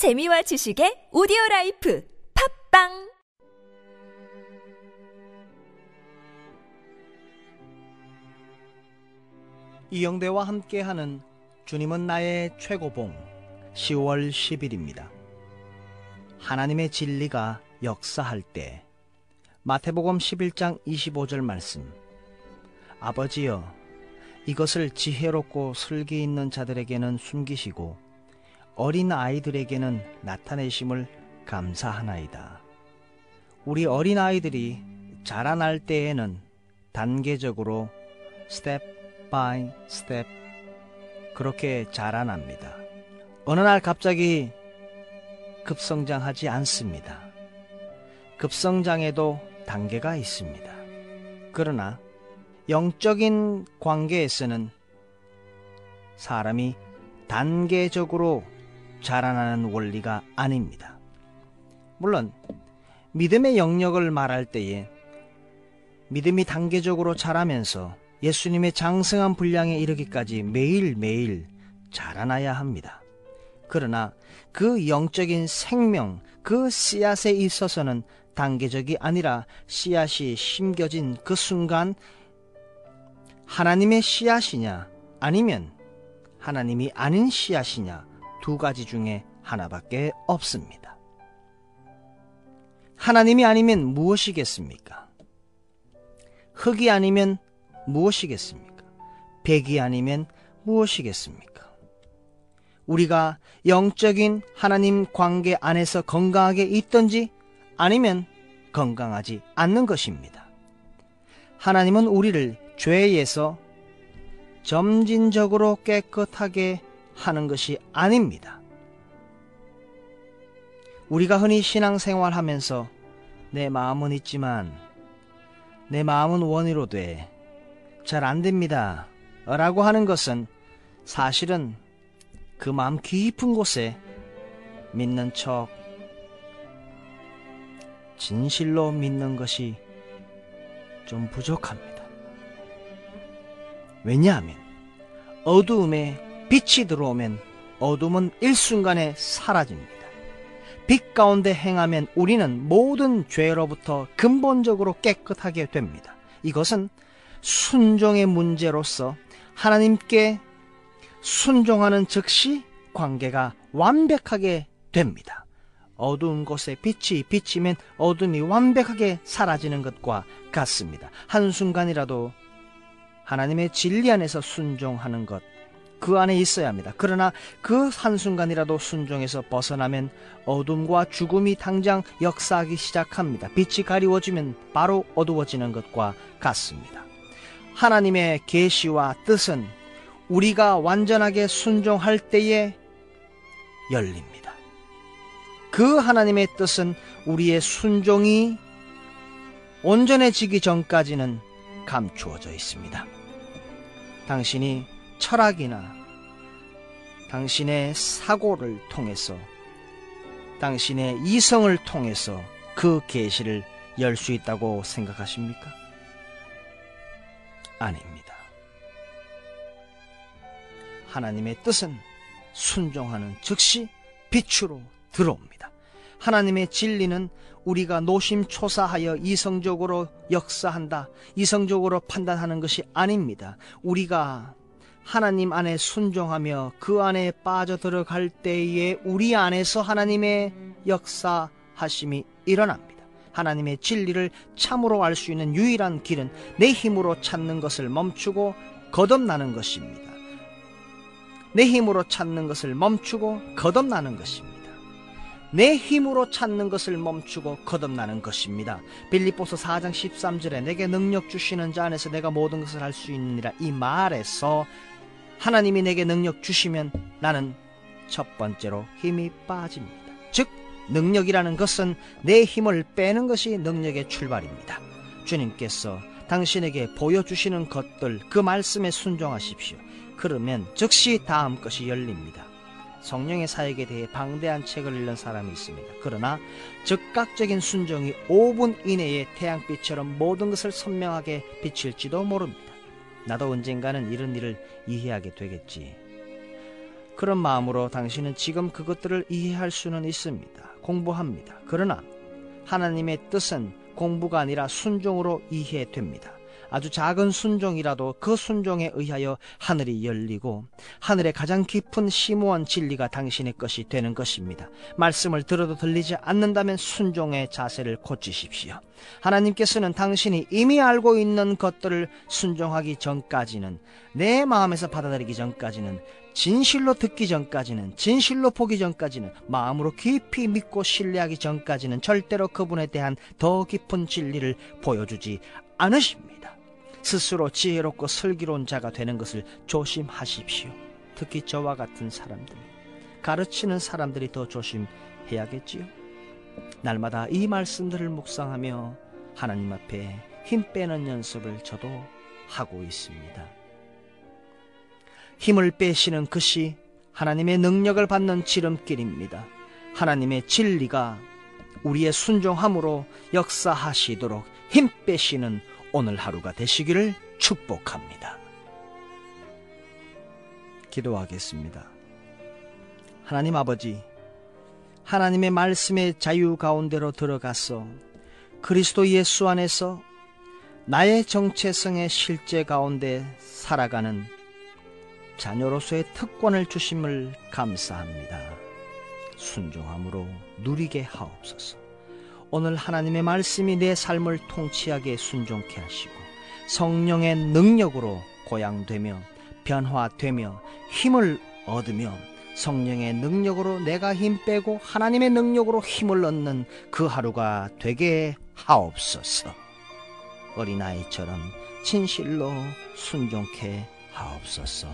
재미와 지식의 audio life 팟빵 이영대와 함께하는 주님은 나의 최고봉 10월 10일입니다. 하나님의 진리가 역사할 때 마태복음 11장 25절 말씀 아버지여 이것을 지혜롭고 슬기 있는 자들에게는 숨기시고 어린 아이들에게는 나타내심을 감사하나이다. 우리 어린 아이들이 자라날 때에는 단계적으로 step by step 그렇게 자라납니다. 어느 날 갑자기 급성장하지 않습니다. 급성장에도 단계가 있습니다. 그러나 영적인 관계에서는 사람이 단계적으로 자라나는 원리가 아닙니다. 물론 믿음의 영역을 말할 때에 믿음이 단계적으로 자라면서 예수님의 장성한 분량에 이르기까지 매일매일 자라나야 합니다. 그러나 그 영적인 생명, 그 씨앗에 있어서는 단계적이 아니라 씨앗이 심겨진 그 순간 하나님의 씨앗이냐 아니면 하나님이 아닌 씨앗이냐 두 가지 중에 하나밖에 없습니다. 하나님이 아니면 무엇이겠습니까? 흙이 아니면 무엇이겠습니까? 백이 아니면 무엇이겠습니까? 우리가 영적인 하나님 관계 안에서 건강하게 있든지 아니면 건강하지 않는 것입니다. 하나님은 우리를 죄에서 점진적으로 깨끗하게 하는 것이 아닙니다. 우리가 흔히 신앙생활 하면서 내 마음은 있지만 내 마음은 원의로 돼. 잘 안 됩니다. 라고 하는 것은 사실은 그 마음 깊은 곳에 믿는 척 진실로 믿는 것이 좀 부족합니다. 왜냐하면 어두움에 빛이 들어오면 어둠은 일순간에 사라집니다. 빛 가운데 행하면 우리는 모든 죄로부터 근본적으로 깨끗하게 됩니다. 이것은 순종의 문제로서 하나님께 순종하는 즉시 관계가 완벽하게 됩니다. 어두운 곳에 빛이 비치면 어둠이 완벽하게 사라지는 것과 같습니다. 한순간이라도 하나님의 진리 안에서 순종하는 것, 그 안에 있어야 합니다. 그러나 그 한순간이라도 순종해서 벗어나면 어둠과 죽음이 당장 역사하기 시작합니다. 빛이 가리워지면 바로 어두워지는 것과 같습니다. 하나님의 계시와 뜻은 우리가 완전하게 순종할 때에 열립니다. 그 하나님의 뜻은 우리의 순종이 온전해지기 전까지는 감추어져 있습니다. 당신이 철학이나 당신의 사고를 통해서 당신의 이성을 통해서 그 계시를 열 수 있다고 생각하십니까? 아닙니다. 하나님의 뜻은 순종하는 즉시 빛으로 들어옵니다. 하나님의 진리는 우리가 노심초사하여 이성적으로 역사한다, 이성적으로 판단하는 것이 아닙니다. 우리가 하나님 안에 순종하며 그 안에 빠져들어갈 때에 우리 안에서 하나님의 역사하심이 일어납니다. 하나님의 진리를 참으로 알 수 있는 유일한 길은 내 힘으로 찾는 것을 멈추고 거듭나는 것입니다. 내 힘으로 찾는 것을 멈추고 거듭나는 것입니다. 내 힘으로 찾는 것을 멈추고 거듭나는 것입니다. 빌립보서 4장 13절에 내게 능력 주시는 자 안에서 내가 모든 것을 할 수 있느니라 이 말에서 하나님이 내게 능력 주시면 나는 첫 번째로 힘이 빠집니다. 즉 능력이라는 것은 내 힘을 빼는 것이 능력의 출발입니다. 주님께서 당신에게 보여주시는 것들 그 말씀에 순종하십시오. 그러면 즉시 다음 것이 열립니다. 성령의 사역에 대해 방대한 책을 읽는 사람이 있습니다. 그러나 즉각적인 순종이 5분 이내에 태양빛처럼 모든 것을 선명하게 비칠지도 모릅니다. 나도 언젠가는 이런 일을 이해하게 되겠지. 그런 마음으로 당신은 지금 그것들을 이해할 수는 있습니다. 공부합니다. 그러나 하나님의 뜻은 공부가 아니라 순종으로 이해됩니다. 아주 작은 순종이라도 그 순종에 의하여 하늘이 열리고 하늘의 가장 깊은 심오한 진리가 당신의 것이 되는 것입니다. 말씀을 들어도 들리지 않는다면 순종의 자세를 고치십시오. 하나님께서는 당신이 이미 알고 있는 것들을 순종하기 전까지는 내 마음에서 받아들이기 전까지는 진실로 듣기 전까지는 진실로 보기 전까지는 마음으로 깊이 믿고 신뢰하기 전까지는 절대로 그분에 대한 더 깊은 진리를 보여주지 않으십니다. 스스로 지혜롭고 슬기로운 자가 되는 것을 조심하십시오. 특히 저와 같은 사람들, 가르치는 사람들이 더 조심해야겠지요. 날마다 이 말씀들을 묵상하며 하나님 앞에 힘 빼는 연습을 저도 하고 있습니다. 힘을 빼시는 것이 하나님의 능력을 받는 지름길입니다. 하나님의 진리가 우리의 순종함으로 역사하시도록 힘 빼시는 오늘 하루가 되시기를 축복합니다. 기도하겠습니다. 하나님 아버지, 하나님의 말씀의 자유 가운데로 들어가서 그리스도 예수 안에서 나의 정체성의 실제 가운데 살아가는 자녀로서의 특권을 주심을 감사합니다. 순종함으로 누리게 하옵소서. 오늘 하나님의 말씀이 내 삶을 통치하게 순종케 하시고 성령의 능력으로 고양되며 변화되며 힘을 얻으며 성령의 능력으로 내가 힘 빼고 하나님의 능력으로 힘을 얻는 그 하루가 되게 하옵소서. 어린아이처럼 진실로 순종케 하옵소서.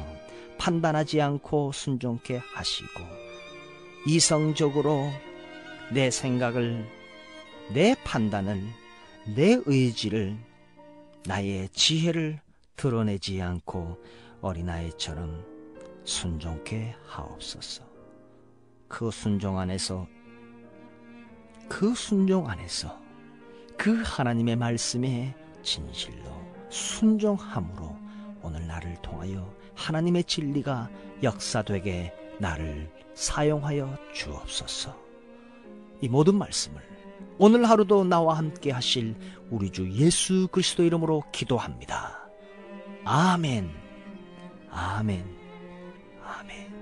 판단하지 않고 순종케 하시고 이성적으로 내 생각을 내 판단을, 내 의지를, 나의 지혜를 드러내지 않고 어린아이처럼 순종케 하옵소서. 그 순종 안에서, 그 순종 안에서 그 하나님의 말씀에 진실로 순종함으로 오늘 나를 통하여 하나님의 진리가 역사되게 나를 사용하여 주옵소서. 이 모든 말씀을 오늘 하루도 나와 함께 하실 우리 주 예수 그리스도 이름으로 기도합니다. 아멘. 아멘. 아멘.